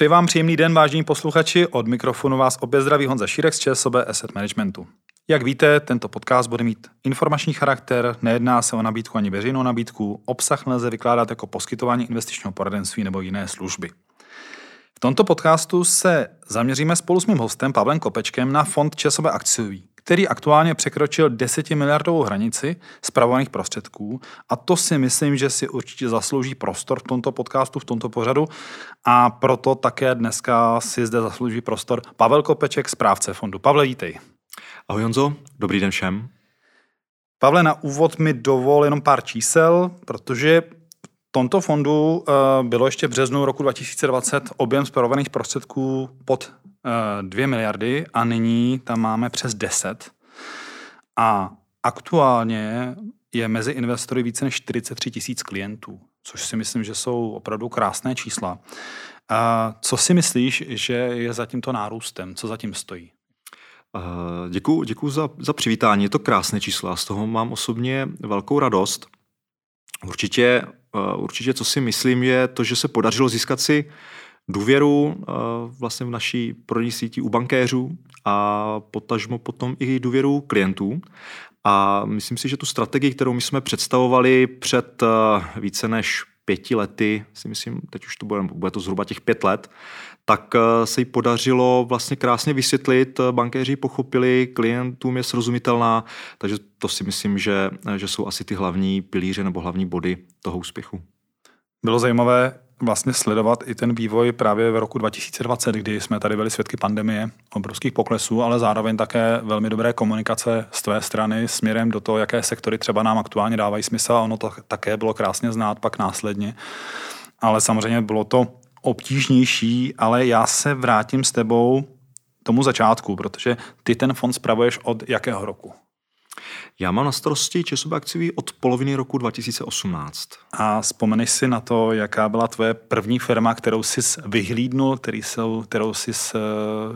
Přeji vám příjemný den, vážení posluchači. Od mikrofonu vás opět zdraví Honza Šírek z ČSOB Asset Managementu. Jak víte, tento podcast bude mít informační charakter, nejedná se o nabídku ani veřejnou nabídku, obsah nelze vykládat jako poskytování investičního poradenství nebo jiné služby. V tomto podcastu se zaměříme spolu s mým hostem Pavlem Kopečkem na fond ČSOB akciový, který aktuálně překročil 10 miliardovou hranici spravovaných prostředků a to si myslím, že si určitě zaslouží prostor v tomto podcastu, v tomto pořadu a proto také dneska si zde zaslouží prostor Pavel Kopeček, správce fondu. Pavle, vítej. Ahoj Honzo, dobrý den všem. Pavle, na úvod mi dovol jenom pár čísel, protože v tomto fondu eh, bylo ještě v březnu roku 2020 objem spravovaných prostředků pod 2 eh, miliardy a nyní tam máme přes 10. A aktuálně je mezi investory více než 43 tisíc klientů, což si myslím, že jsou opravdu krásné čísla. A co si myslíš, že je za tímto nárůstem? Co za tím stojí? Děkuji děkuji za, za přivítání. Je to krásné čísla, z toho mám osobně velkou radost. Určitě, určitě, co si myslím, je to, že se podařilo získat si důvěru vlastně v naší prodejní síti u bankéřů a potažmo potom i důvěru klientů. A myslím si, že tu strategii, kterou my jsme představovali před více než pěti lety, si myslím, teď už to bude, bude to zhruba těch pět let, tak eh, se jí podařilo vlastně krásně vysvětlit, bankéři pochopili, klientům je srozumitelná, takže to si myslím, že, že jsou asi ty hlavní pilíře nebo hlavní body toho úspěchu. Bylo zajímavé vlastně sledovat i ten vývoj právě v roku 2020, kdy jsme tady byli svědky pandemie, obrovských poklesů, ale zároveň také velmi dobré komunikace z tvé strany směrem do toho, jaké sektory třeba nám aktuálně dávají smysl a ono to také bylo krásně znát pak následně. Ale samozřejmě bylo to obtížnější, ale já se vrátím s tebou tomu začátku, protože ty ten fond spravuješ od jakého roku? Já mám na starosti časové akciví od poloviny roku 2018. A vzpomeneš si na to, jaká byla tvoje první firma, kterou jsi vyhlídnul, který jsou, kterou jsi eh,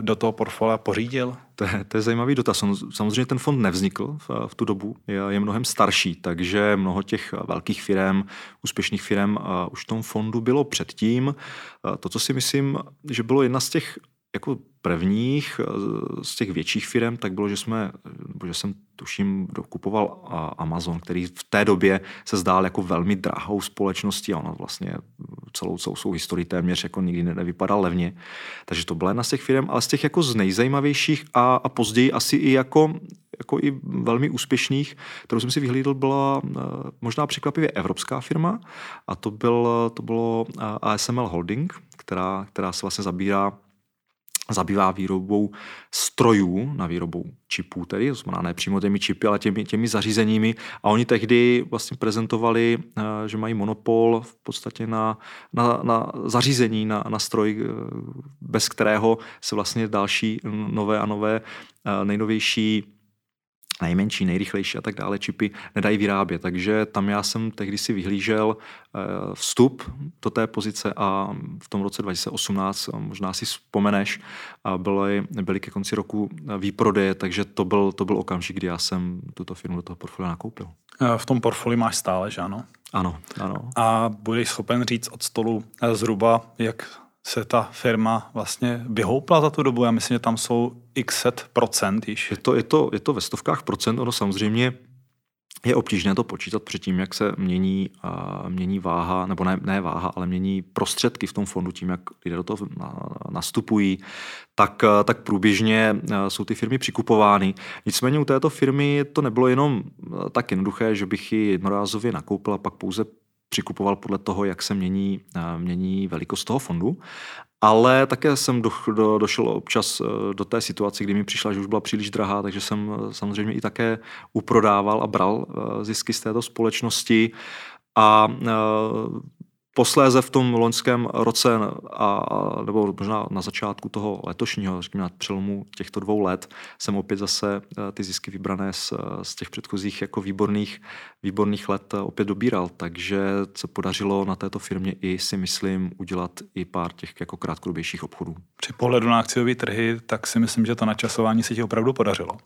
do toho portfolia pořídil? To je, to je zajímavý dotaz. Samozřejmě ten fond nevznikl v, v tu dobu, je, je mnohem starší, takže mnoho těch velkých firm, úspěšných firm už v tom fondu bylo předtím. To, co si myslím, že bylo jedna z těch jako prvních eh, z těch větších firm, tak bylo, že jsme, že jsem tuším dokupoval Amazon, který v té době se zdál jako velmi drahou společností a ona vlastně celou, celou svou historii téměř jako nikdy nevypadal levně. Takže to byla jedna z těch firm, ale z těch jako z nejzajímavějších a, a později asi i jako, jako i velmi úspěšných, kterou jsem si vyhlídl, byla eh, možná překvapivě evropská firma a to, byl, to bylo eh, ASML Holding, která, která se vlastně zabírá zabývá výrobou strojů na výrobu čipů, tedy, to znamená ne přímo těmi čipy, ale těmi, těmi zařízeními. A oni tehdy vlastně prezentovali, eh, že mají monopol v podstatě na, na, na zařízení, na, na stroj, eh, bez kterého se vlastně další nové a nové eh, nejnovější nejmenší, nejrychlejší a tak dále čipy nedají vyrábět. Takže tam já jsem tehdy si vyhlížel eh, vstup do té pozice a v tom roce 2018, možná si vzpomeneš, byly, byly ke konci roku výprodeje, takže to byl, to byl okamžik, kdy já jsem tuto firmu do toho portfolia nakoupil. Eh, v tom portfoliu máš stále, že ano? Ano, ano. A budeš schopen říct od stolu eh, zhruba, jak se ta firma vlastně vyhoupla za tu dobu. Já myslím, že tam jsou x set procent již. Je to, je, to, je to ve stovkách procent, ono samozřejmě je obtížné to počítat předtím, jak se mění, uh, mění váha, nebo ne, ne váha, ale mění prostředky v tom fondu tím, jak lidé do toho nastupují, tak, uh, tak průběžně uh, jsou ty firmy přikupovány. Nicméně u této firmy to nebylo jenom tak jednoduché, že bych ji jednorázově nakoupil a pak pouze přikupoval podle toho, jak se mění, eh, mění velikost toho fondu. Ale také jsem do, do, došel občas eh, do té situace, kdy mi přišla, že už byla příliš drahá, takže jsem eh, samozřejmě i také uprodával a bral zisky z této společnosti. A Posléze v tom loňském roce, a, nebo možná na začátku toho letošního, řekněme na přelomu těchto dvou let, jsem opět zase eh, ty zisky vybrané z, z těch předchozích jako výborných, výborných let eh, opět dobíral. Takže se podařilo na této firmě i si myslím udělat i pár těch jako krátkodobějších obchodů. Při pohledu na akciové trhy, tak si myslím, že to načasování se ti opravdu podařilo.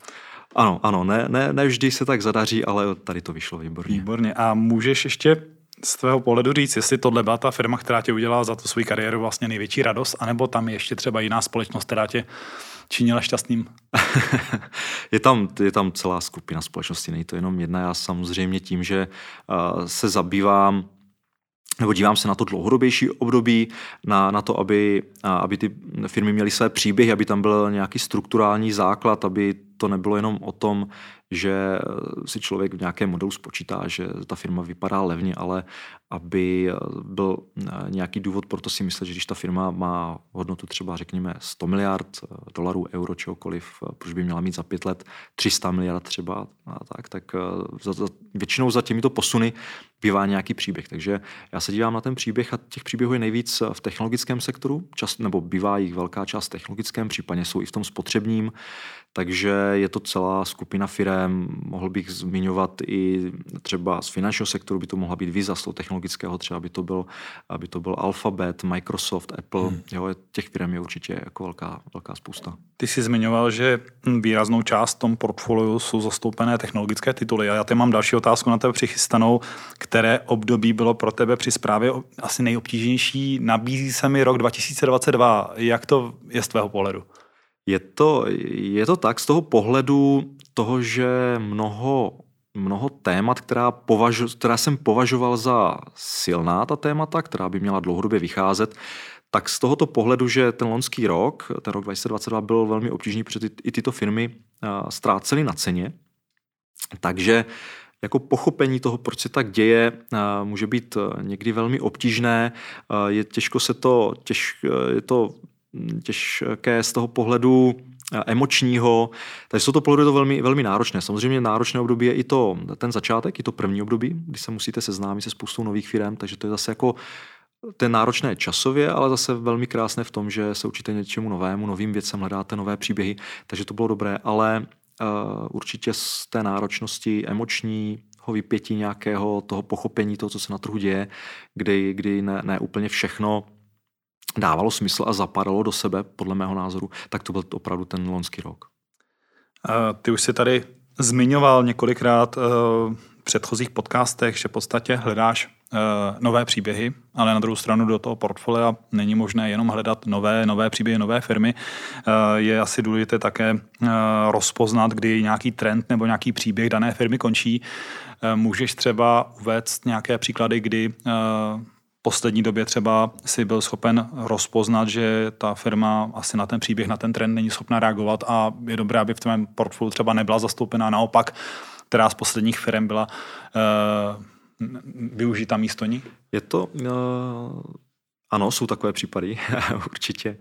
Ano, ano, ne, ne, ne vždy se tak zadaří, ale tady to vyšlo výborně. Výborně. A můžeš ještě z tvého pohledu říct, jestli tohle byla ta firma, která tě udělala za tu svou kariéru vlastně největší radost, anebo tam je ještě třeba jiná společnost, která tě činila šťastným? je, tam, je tam celá skupina společností, není to jenom jedna. Já samozřejmě tím, že uh, se zabývám nebo dívám se na to dlouhodobější období, na, na to, aby, aby ty firmy měly své příběhy, aby tam byl nějaký strukturální základ, aby to nebylo jenom o tom, že si člověk v nějakém modelu spočítá, že ta firma vypadá levně, ale aby byl nějaký důvod pro to si myslet, že když ta firma má hodnotu třeba řekněme 100 miliard dolarů, euro, čehokoliv, proč by měla mít za pět let 300 miliard třeba, a tak, tak za, za, většinou za těmito posuny bývá nějaký příběh. Takže já se dívám na ten příběh a těch příběhů je nejvíc v technologickém sektoru, čas, nebo bývá jich velká část v technologickém, případně jsou i v tom spotřebním, takže je to celá skupina firm, mohl bych zmiňovat i třeba z finančního sektoru by to mohla být Visa, z toho technologického třeba by to byl, aby to byl Alphabet, Microsoft, Apple, hmm. jo, těch firm je určitě jako velká, velká spousta. Ty jsi zmiňoval, že výraznou část v tom portfoliu jsou zastoupené technologické tituly a já teď mám další otázku na tebe přichystanou, které období bylo pro tebe při zprávě asi nejobtížnější? Nabízí se mi rok 2022. Jak to je z tvého pohledu? Je to, je to tak z toho pohledu toho, že mnoho, mnoho témat, která, považu, která jsem považoval za silná, ta témata, která by měla dlouhodobě vycházet, tak z tohoto pohledu, že ten lonský rok, ten rok 2022 byl velmi obtížný, protože i tyto firmy ztrácely na ceně. Takže jako pochopení toho, proč se tak děje, může být někdy velmi obtížné. Je těžko se to, těž, je to těžké z toho pohledu eh, emočního. Takže jsou to pohledu to velmi, velmi náročné. Samozřejmě náročné období je i to, ten začátek, i to první období, kdy se musíte seznámit se spoustou nových firm, takže to je zase jako ten náročné časově, ale zase velmi krásné v tom, že se učíte něčemu novému, novým věcem, hledáte nové příběhy, takže to bylo dobré, ale uh, určitě z té náročnosti emoční, vypětí nějakého toho pochopení toho, co se na trhu děje, kdy, kdy ne, ne úplně všechno dávalo smysl a zapadalo do sebe, podle mého názoru, tak to byl opravdu ten loňský rok. Ty už si tady zmiňoval několikrát eh, v předchozích podcastech, že v podstatě hledáš eh, nové příběhy, ale na druhou stranu do toho portfolia není možné jenom hledat nové, nové příběhy, nové firmy. Eh, je asi důležité také rozpoznat, kdy nějaký trend nebo nějaký příběh dané firmy končí. Můžeš třeba uvést nějaké příklady, kdy poslední době třeba si byl schopen rozpoznat, že ta firma asi na ten příběh, na ten trend není schopna reagovat a je dobré, aby v tvém portfoliu třeba nebyla zastoupená. Naopak, která z posledních firm byla uh, využita místo ní? Je to, uh, ano, jsou takové případy, určitě.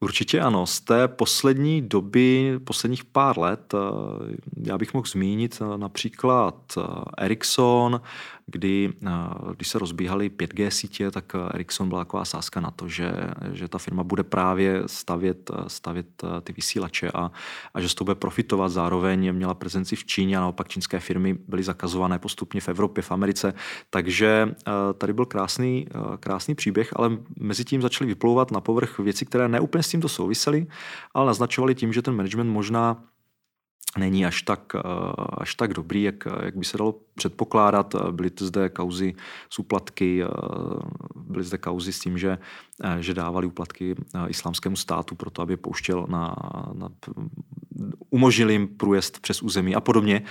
Určitě ano. Z té poslední doby, posledních pár let, eh, já bych mohl zmínit například Ericsson, kdy, když se rozbíhaly 5G sítě, tak Ericsson byla taková sázka na to, že, že ta firma bude právě stavět, stavět ty vysílače a, a že z toho bude profitovat. Zároveň měla prezenci v Číně a naopak čínské firmy byly zakazované postupně v Evropě, v Americe. Takže tady byl krásný, krásný příběh, ale mezi tím začaly vyplouvat na povrch věci, které neúplně s tímto souvisely, ale naznačovali tím, že ten management možná není až tak, eh, až tak dobrý, jak, jak by se dalo předpokládat. Byly to zde kauzy s úplatky, eh, byly zde kauzy s tím, že, eh, že dávali úplatky islámskému státu proto, aby pouštěl na, na umožnil jim průjezd přes území a podobně.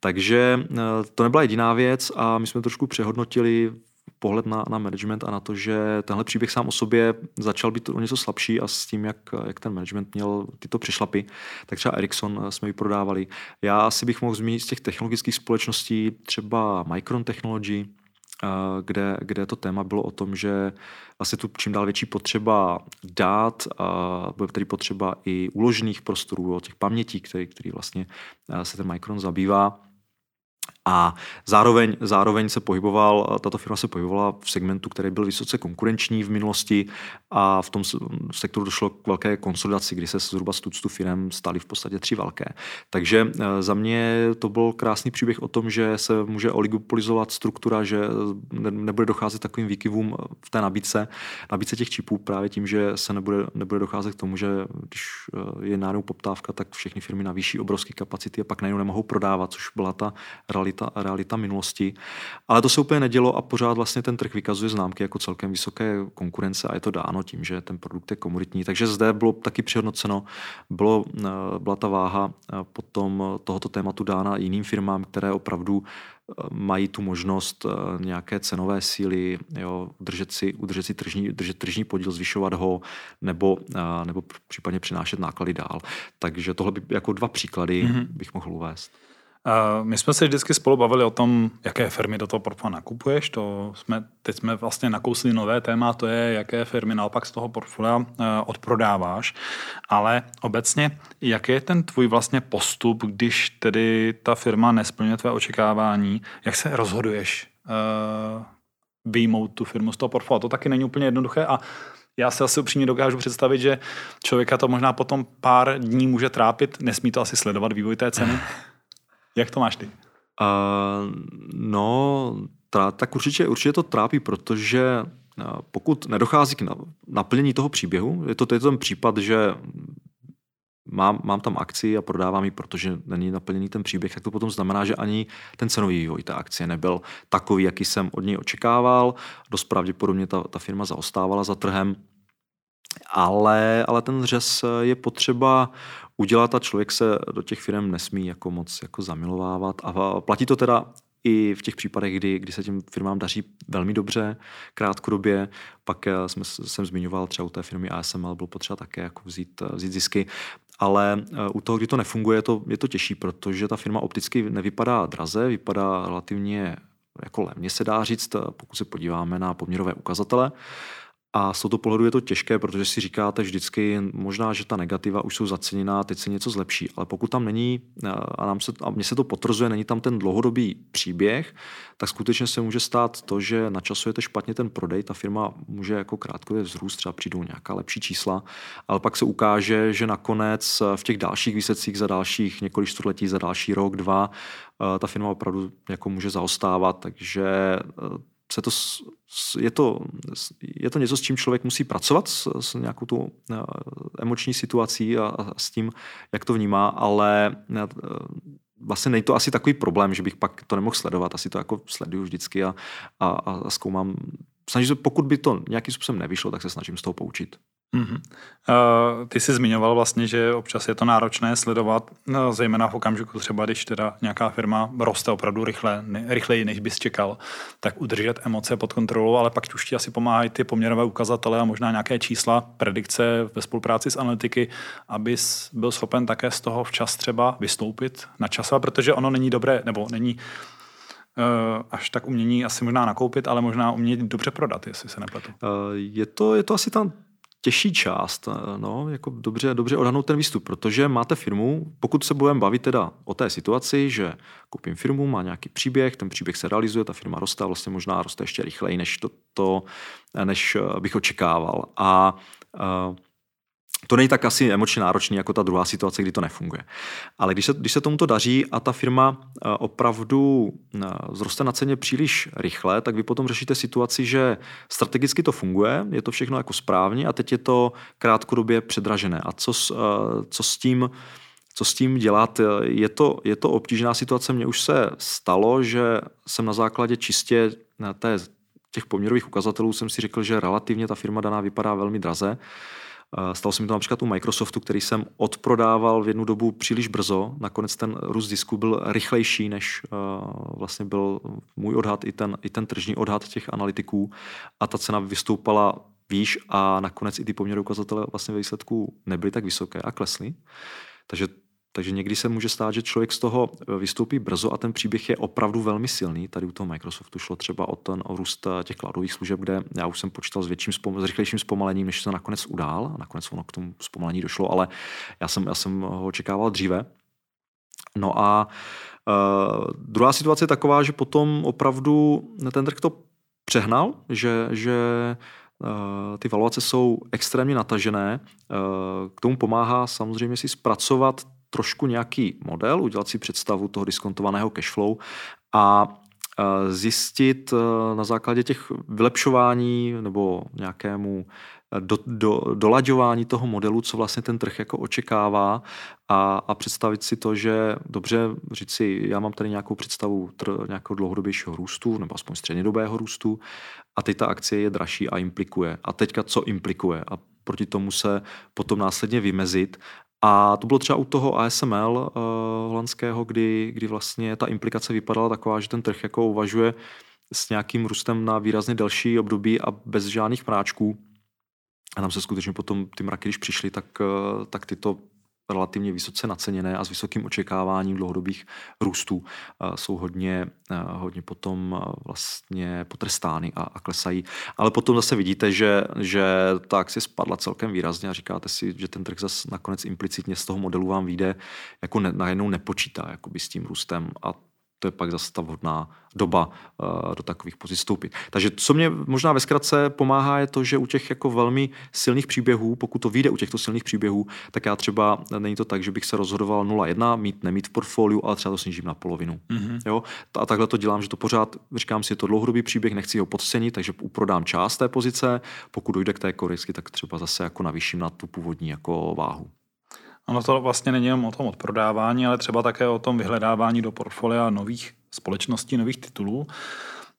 Takže to nebyla jediná věc a my jsme trošku přehodnotili pohled na, na management a na to, že tenhle příběh sám o sobě začal být o něco slabší a s tím, jak, jak ten management měl tyto přešlapy, tak třeba Ericsson jsme vyprodávali. Já asi bych mohl zmínit z těch technologických společností třeba Micron Technology, kde, kde to téma bylo o tom, že vlastně tu čím dál větší potřeba dát, a bude tady potřeba i uložených prostorů, těch pamětí, který, který vlastně se ten Micron zabývá a zároveň, zároveň se pohyboval, tato firma se pohybovala v segmentu, který byl vysoce konkurenční v minulosti a v tom sektoru došlo k velké konsolidaci, kdy se zhruba z tuctu firm staly v podstatě tři velké. Takže eh, za mě to byl krásný příběh o tom, že se může oligopolizovat struktura, že nebude docházet takovým výkyvům v té nabídce, nabídce těch čipů právě tím, že se nebude, nebude docházet k tomu, že když eh, je náhodou poptávka, tak všechny firmy navýší obrovské kapacity a pak najednou nemohou prodávat, což byla ta realita realita, realita minulosti. Ale to se úplně nedělo a pořád vlastně ten trh vykazuje známky jako celkem vysoké konkurence a je to dáno tím, že ten produkt je komoditní. Takže zde bylo taky přihodnoceno, bylo, byla ta váha potom tohoto tématu dána jiným firmám, které opravdu mají tu možnost eh, nějaké cenové síly, jo, udržet si, udržet si tržní, držet tržní podíl, zvyšovat ho, nebo, eh, nebo případně přinášet náklady dál. Takže tohle by jako dva příklady mm-hmm. bych mohl uvést. My jsme se vždycky spolu bavili o tom, jaké firmy do toho portfolia nakupuješ. To jsme, teď jsme vlastně nakousli nové téma, to je, jaké firmy naopak z toho portfolia eh, odprodáváš. Ale obecně, jaký je ten tvůj vlastně postup, když tedy ta firma nesplňuje tvé očekávání? Jak se rozhoduješ uh, vyjmout tu firmu z toho portfolia? To taky není úplně jednoduché a já si asi upřímně dokážu představit, že člověka to možná potom pár dní může trápit, nesmí to asi sledovat vývoj té ceny. Jak to máš ty? Uh, no, tra, tak určitě, určitě to trápí, protože pokud nedochází k naplnění toho příběhu, je to, to je ten případ, že mám, mám tam akci a prodávám ji, protože není naplněný ten příběh, tak to potom znamená, že ani ten cenový vývoj té akcie nebyl takový, jaký jsem od něj očekával. Dost pravděpodobně ta, ta firma zaostávala za trhem, ale, ale ten řez je potřeba udělat a člověk se do těch firm nesmí jako moc jako zamilovávat. A platí to teda i v těch případech, kdy, kdy se těm firmám daří velmi dobře, krátkodobě, pak eh, jsme, jsem zmiňoval třeba u té firmy ASML, bylo potřeba také jako vzít, eh, vzít zisky, ale eh, u toho, kdy to nefunguje, je to, je to těžší, protože ta firma opticky nevypadá draze, vypadá relativně jako levně se dá říct, pokud se podíváme na poměrové ukazatele. A z tohoto pohledu je to těžké, protože si říkáte vždycky, možná, že ta negativa už jsou zaceněná, teď se něco zlepší. Ale pokud tam není, a, nám se, a mně se to potvrzuje, není tam ten dlouhodobý příběh, tak skutečně se může stát to, že načasujete špatně ten prodej, ta firma může jako krátkově vzrůst, třeba přijdou nějaká lepší čísla, ale pak se ukáže, že nakonec v těch dalších výsledcích za dalších několik století, za další rok, dva, ta firma opravdu jako může zaostávat, takže se to, je, to, je to něco, s čím člověk musí pracovat, s, s nějakou tu eh, emoční situací a, a s tím, jak to vnímá, ale eh, vlastně není to asi takový problém, že bych pak to nemohl sledovat. Asi to jako sleduju vždycky a, a, a zkoumám. Snažím se, pokud by to nějakým způsobem nevyšlo, tak se snažím z toho poučit. Mm-hmm. Ty jsi zmiňoval vlastně, že občas je to náročné sledovat, no, zejména v okamžiku třeba, když teda nějaká firma roste opravdu rychle, rychleji, než bys čekal, tak udržet emoce pod kontrolou, ale pak už ti asi pomáhají ty poměrové ukazatele a možná nějaké čísla, predikce ve spolupráci s analytiky, abys byl schopen také z toho včas třeba vystoupit na časovat, protože ono není dobré, nebo není uh, až tak umění asi možná nakoupit, ale možná umění dobře prodat, jestli se nepletu. Je to, je to asi tam těžší část, eh, no, jako dobře, dobře odhadnout ten výstup, protože máte firmu, pokud se budeme bavit teda o té situaci, že koupím firmu, má nějaký příběh, ten příběh se realizuje, ta firma roste, vlastně možná roste ještě rychleji, než, to, to, než eh, bych očekával. A uh, to není tak asi emočně náročný jako ta druhá situace, kdy to nefunguje. Ale když se, když se tomuto daří a ta firma eh, opravdu eh, zroste na ceně příliš rychle, tak vy potom řešíte situaci, že strategicky to funguje, je to všechno jako správně a teď je to krátkodobě předražené. A co, eh, co s tím co s tím dělat. Je to, je to obtížná situace. Mně už se stalo, že jsem na základě čistě té, těch poměrových ukazatelů jsem si řekl, že relativně ta firma daná vypadá velmi draze Stalo se mi to například u Microsoftu, který jsem odprodával v jednu dobu příliš brzo. Nakonec ten růst zisku byl rychlejší, než eh, vlastně byl můj odhad i ten, i ten tržní odhad těch analytiků. A ta cena vystoupala výš a nakonec i ty poměry ukazatele vlastně ve výsledku nebyly tak vysoké a klesly. Takže takže někdy se může stát, že člověk z toho eh, vystoupí brzo a ten příběh je opravdu velmi silný. Tady u toho Microsoftu šlo třeba o ten o růst eh, těch cloudových služeb, kde já už jsem počítal s větším, s rychlejším zpomalením, než se nakonec udál. Nakonec ono k tomu zpomalení došlo, ale já jsem, já jsem ho očekával dříve. No a uh, druhá situace je taková, že potom opravdu ten trh to přehnal, že, že ty valuace jsou extrémně natažené. K tomu pomáhá samozřejmě si zpracovat trošku nějaký model, udělat si představu toho diskontovaného cashflow a zjistit na základě těch vylepšování nebo nějakému do, do, dolaďování toho modelu, co vlastně ten trh jako očekává a, a představit si to, že dobře říct si, já mám tady nějakou představu tr, nějakého dlouhodobějšího růstu nebo aspoň střednědobého růstu a teď ta akcie je dražší a implikuje. A teďka co implikuje? A proti tomu se potom následně vymezit a to bylo třeba u toho ASML uh, holandského, kdy, kdy vlastně ta implikace vypadala taková, že ten trh jako uvažuje s nějakým růstem na výrazně delší období a bez žádných mráčků. A tam se skutečně potom ty mraky, když přišly, tak, uh, tak tyto relativně vysoce naceněné a s vysokým očekáváním dlouhodobých růstů jsou hodně, hodně potom vlastně potrestány a, a klesají. Ale potom zase vidíte, že, že ta akcie spadla celkem výrazně a říkáte si, že ten trh zase nakonec implicitně z toho modelu vám vyjde, jako ne, najednou nepočítá s tím růstem a to je pak zase ta vhodná doba uh, do takových pozic vstoupit. Takže co mě možná ve zkratce pomáhá, je to, že u těch jako velmi silných příběhů, pokud to vyjde u těchto silných příběhů, tak já třeba, není to tak, že bych se rozhodoval 0,1, mít, nemít v portfoliu, ale třeba to snížím na polovinu. Mm-hmm. Jo? A takhle to dělám, že to pořád, říkám si, je to dlouhodobý příběh, nechci ho podcenit, takže uprodám část té pozice, pokud dojde k té korisky, tak třeba zase jako navýším na tu původní jako váhu. Ono to vlastně není jenom o tom odprodávání, ale třeba také o tom vyhledávání do portfolia nových společností, nových titulů.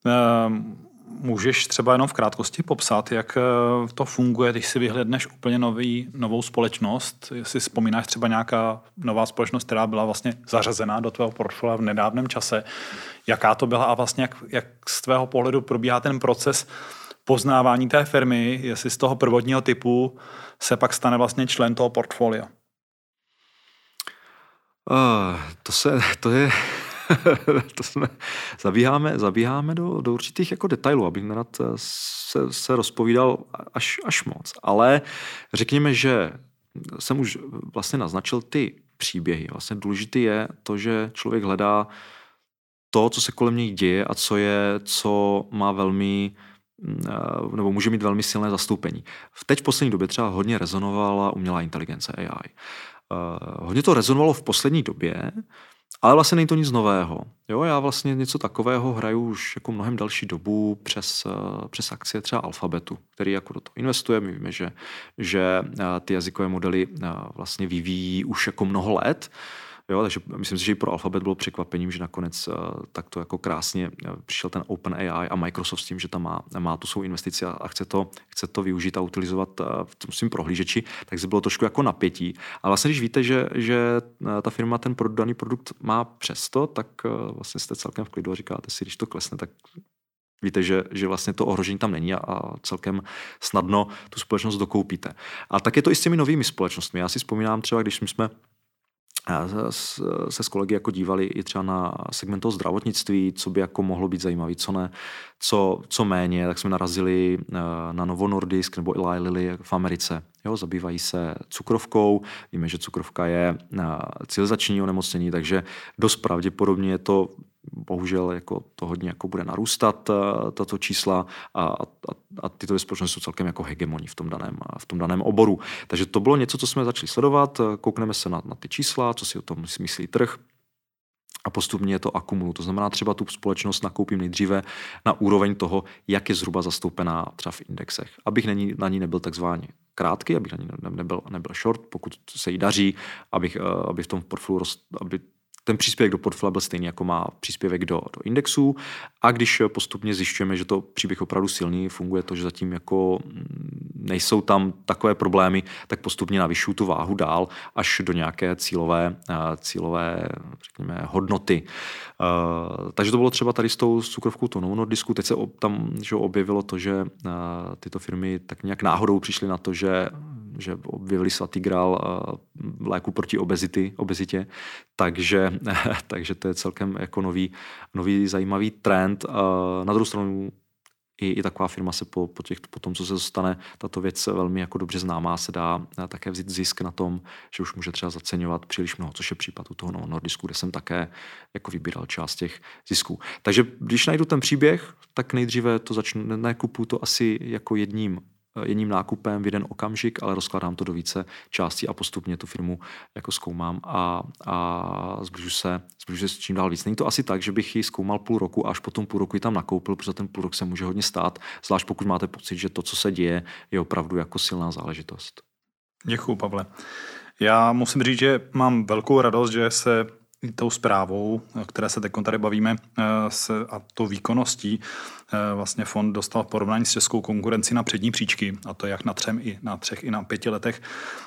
Ehm, můžeš třeba jenom v krátkosti popsat, jak eh, to funguje, když si vyhledneš úplně nový, novou společnost. Jestli vzpomínáš třeba nějaká nová společnost, která byla vlastně zařazená do tvého portfolia v nedávném čase, jaká to byla a vlastně jak, jak z tvého pohledu probíhá ten proces poznávání té firmy, jestli z toho prvotního typu se pak stane vlastně člen toho portfolia. Uh, to, se, to je, to jsme, zabíháme, zabíháme do, do určitých jako detailů, abych nerad se, se rozpovídal až, až moc. Ale řekněme, že jsem už vlastně naznačil ty příběhy. Vlastně důležité je to, že člověk hledá to, co se kolem něj děje a co je, co má velmi nebo může mít velmi silné zastoupení. V teď v poslední době třeba hodně rezonovala umělá inteligence AI. Uh, hodně to rezonovalo v poslední době, ale vlastně není to nic nového. Jo, já vlastně něco takového hraju už jako mnohem další dobu přes, uh, přes akcie třeba Alfabetu, který jako do toho investuje. My víme, že, že uh, ty jazykové modely vlastně vyvíjí už jako mnoho let. Jo, takže myslím si, že i pro Alphabet bylo překvapením, že nakonec uh, takto jako krásně uh, přišel ten Open AI a Microsoft s tím, že tam má, má tu svou investici a, chce, to, chce to využít a utilizovat uh, v tom svým prohlížeči, tak se bylo trošku jako napětí. A vlastně, když víte, že, že ta firma ten daný produkt má přesto, tak vlastně jste celkem v klidu a říkáte si, když to klesne, tak Víte, že, že vlastně to ohrožení tam není a, a celkem snadno tu společnost dokoupíte. A tak je to i s těmi novými společnostmi. Já si vzpomínám třeba, když jsme se s kolegy jako dívali i třeba na segment toho zdravotnictví, co by jako mohlo být zajímavé, co ne, co, co méně, tak jsme narazili eh, na Novo Nordisk nebo Eli Lilly v Americe. Jo, zabývají se cukrovkou, víme, že cukrovka je eh, civilizační onemocnění, takže dost pravděpodobně je to bohužel jako to hodně jako bude narůstat, eh, tato čísla a, a, a tyto společnosti jsou celkem jako hegemoní v tom, daném, v tom daném oboru. Takže to bylo něco, co jsme začali sledovat, koukneme se na, na ty čísla, co si o tom myslí trh, a postupně to akumuluju. To znamená, třeba tu společnost nakoupím nejdříve na úroveň toho, jak je zhruba zastoupená třeba v indexech. Abych na ní nebyl takzvaně krátký, abych na ní nebyl, nebyl short, pokud se jí daří, abych, eh, aby v tom portfoliu, aby ten příspěvek do portfolia byl stejný, jako má příspěvek do, do indexu. A když postupně zjišťujeme, že to příběh opravdu silný, funguje to, že zatím jako mm, nejsou tam takové problémy, tak postupně navyšuju tu váhu dál až do nějaké cílové, eh, cílové řekněme, hodnoty. Uh, takže to bylo třeba tady s tou cukrovkou tonou Nordisku. Teď se tam že objevilo to, že uh, tyto firmy tak nějak náhodou přišly na to, že že objevili svatý grál léku proti obezity, obezitě, takže, takže to je celkem jako nový, nový zajímavý trend. Na druhou stranu i, i taková firma se po, po, těch, po tom, co se dostane, tato věc velmi jako dobře známá, se dá také vzít zisk na tom, že už může třeba zaceňovat příliš mnoho, což je případ u toho Nordisku, kde jsem také jako vybíral část těch zisků. Takže když najdu ten příběh, tak nejdříve to začnu, nekupu to asi jako jedním jedním nákupem v jeden okamžik, ale rozkládám to do více částí a postupně tu firmu jako zkoumám a, a zbližu se, zbližu se s čím dál víc. Není to asi tak, že bych ji zkoumal půl roku a až po tom půl roku ji tam nakoupil, protože ten půl rok se může hodně stát, zvlášť pokud máte pocit, že to, co se děje, je opravdu jako silná záležitost. Děkuji, Pavle. Já musím říct, že mám velkou radost, že se tou zprávou, které se teď tady bavíme, eh, se, a tou výkonností, eh, vlastně fond dostal v porovnání s českou konkurenci na přední příčky, a to jak na třem, i na třech, i na pěti letech,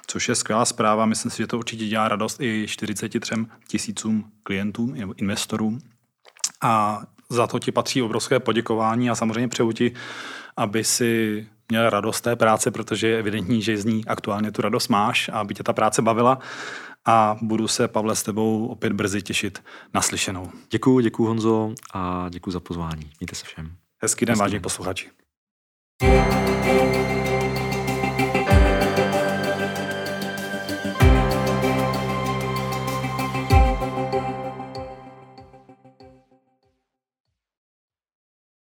což je skvělá zpráva. Myslím si, že to určitě dělá radost i 43 tisícům klientů nebo investorů. A za to ti patří obrovské poděkování a samozřejmě přeju ti, aby si měl radost té práce, protože je evidentní, že z ní aktuálně tu radost máš a aby tě ta práce bavila a budu se, Pavle, s tebou opět brzy těšit naslyšenou. Děkuji, děkuji Honzo a děkuji za pozvání. Mějte se všem. Hezký den, vážení posluchači. thank you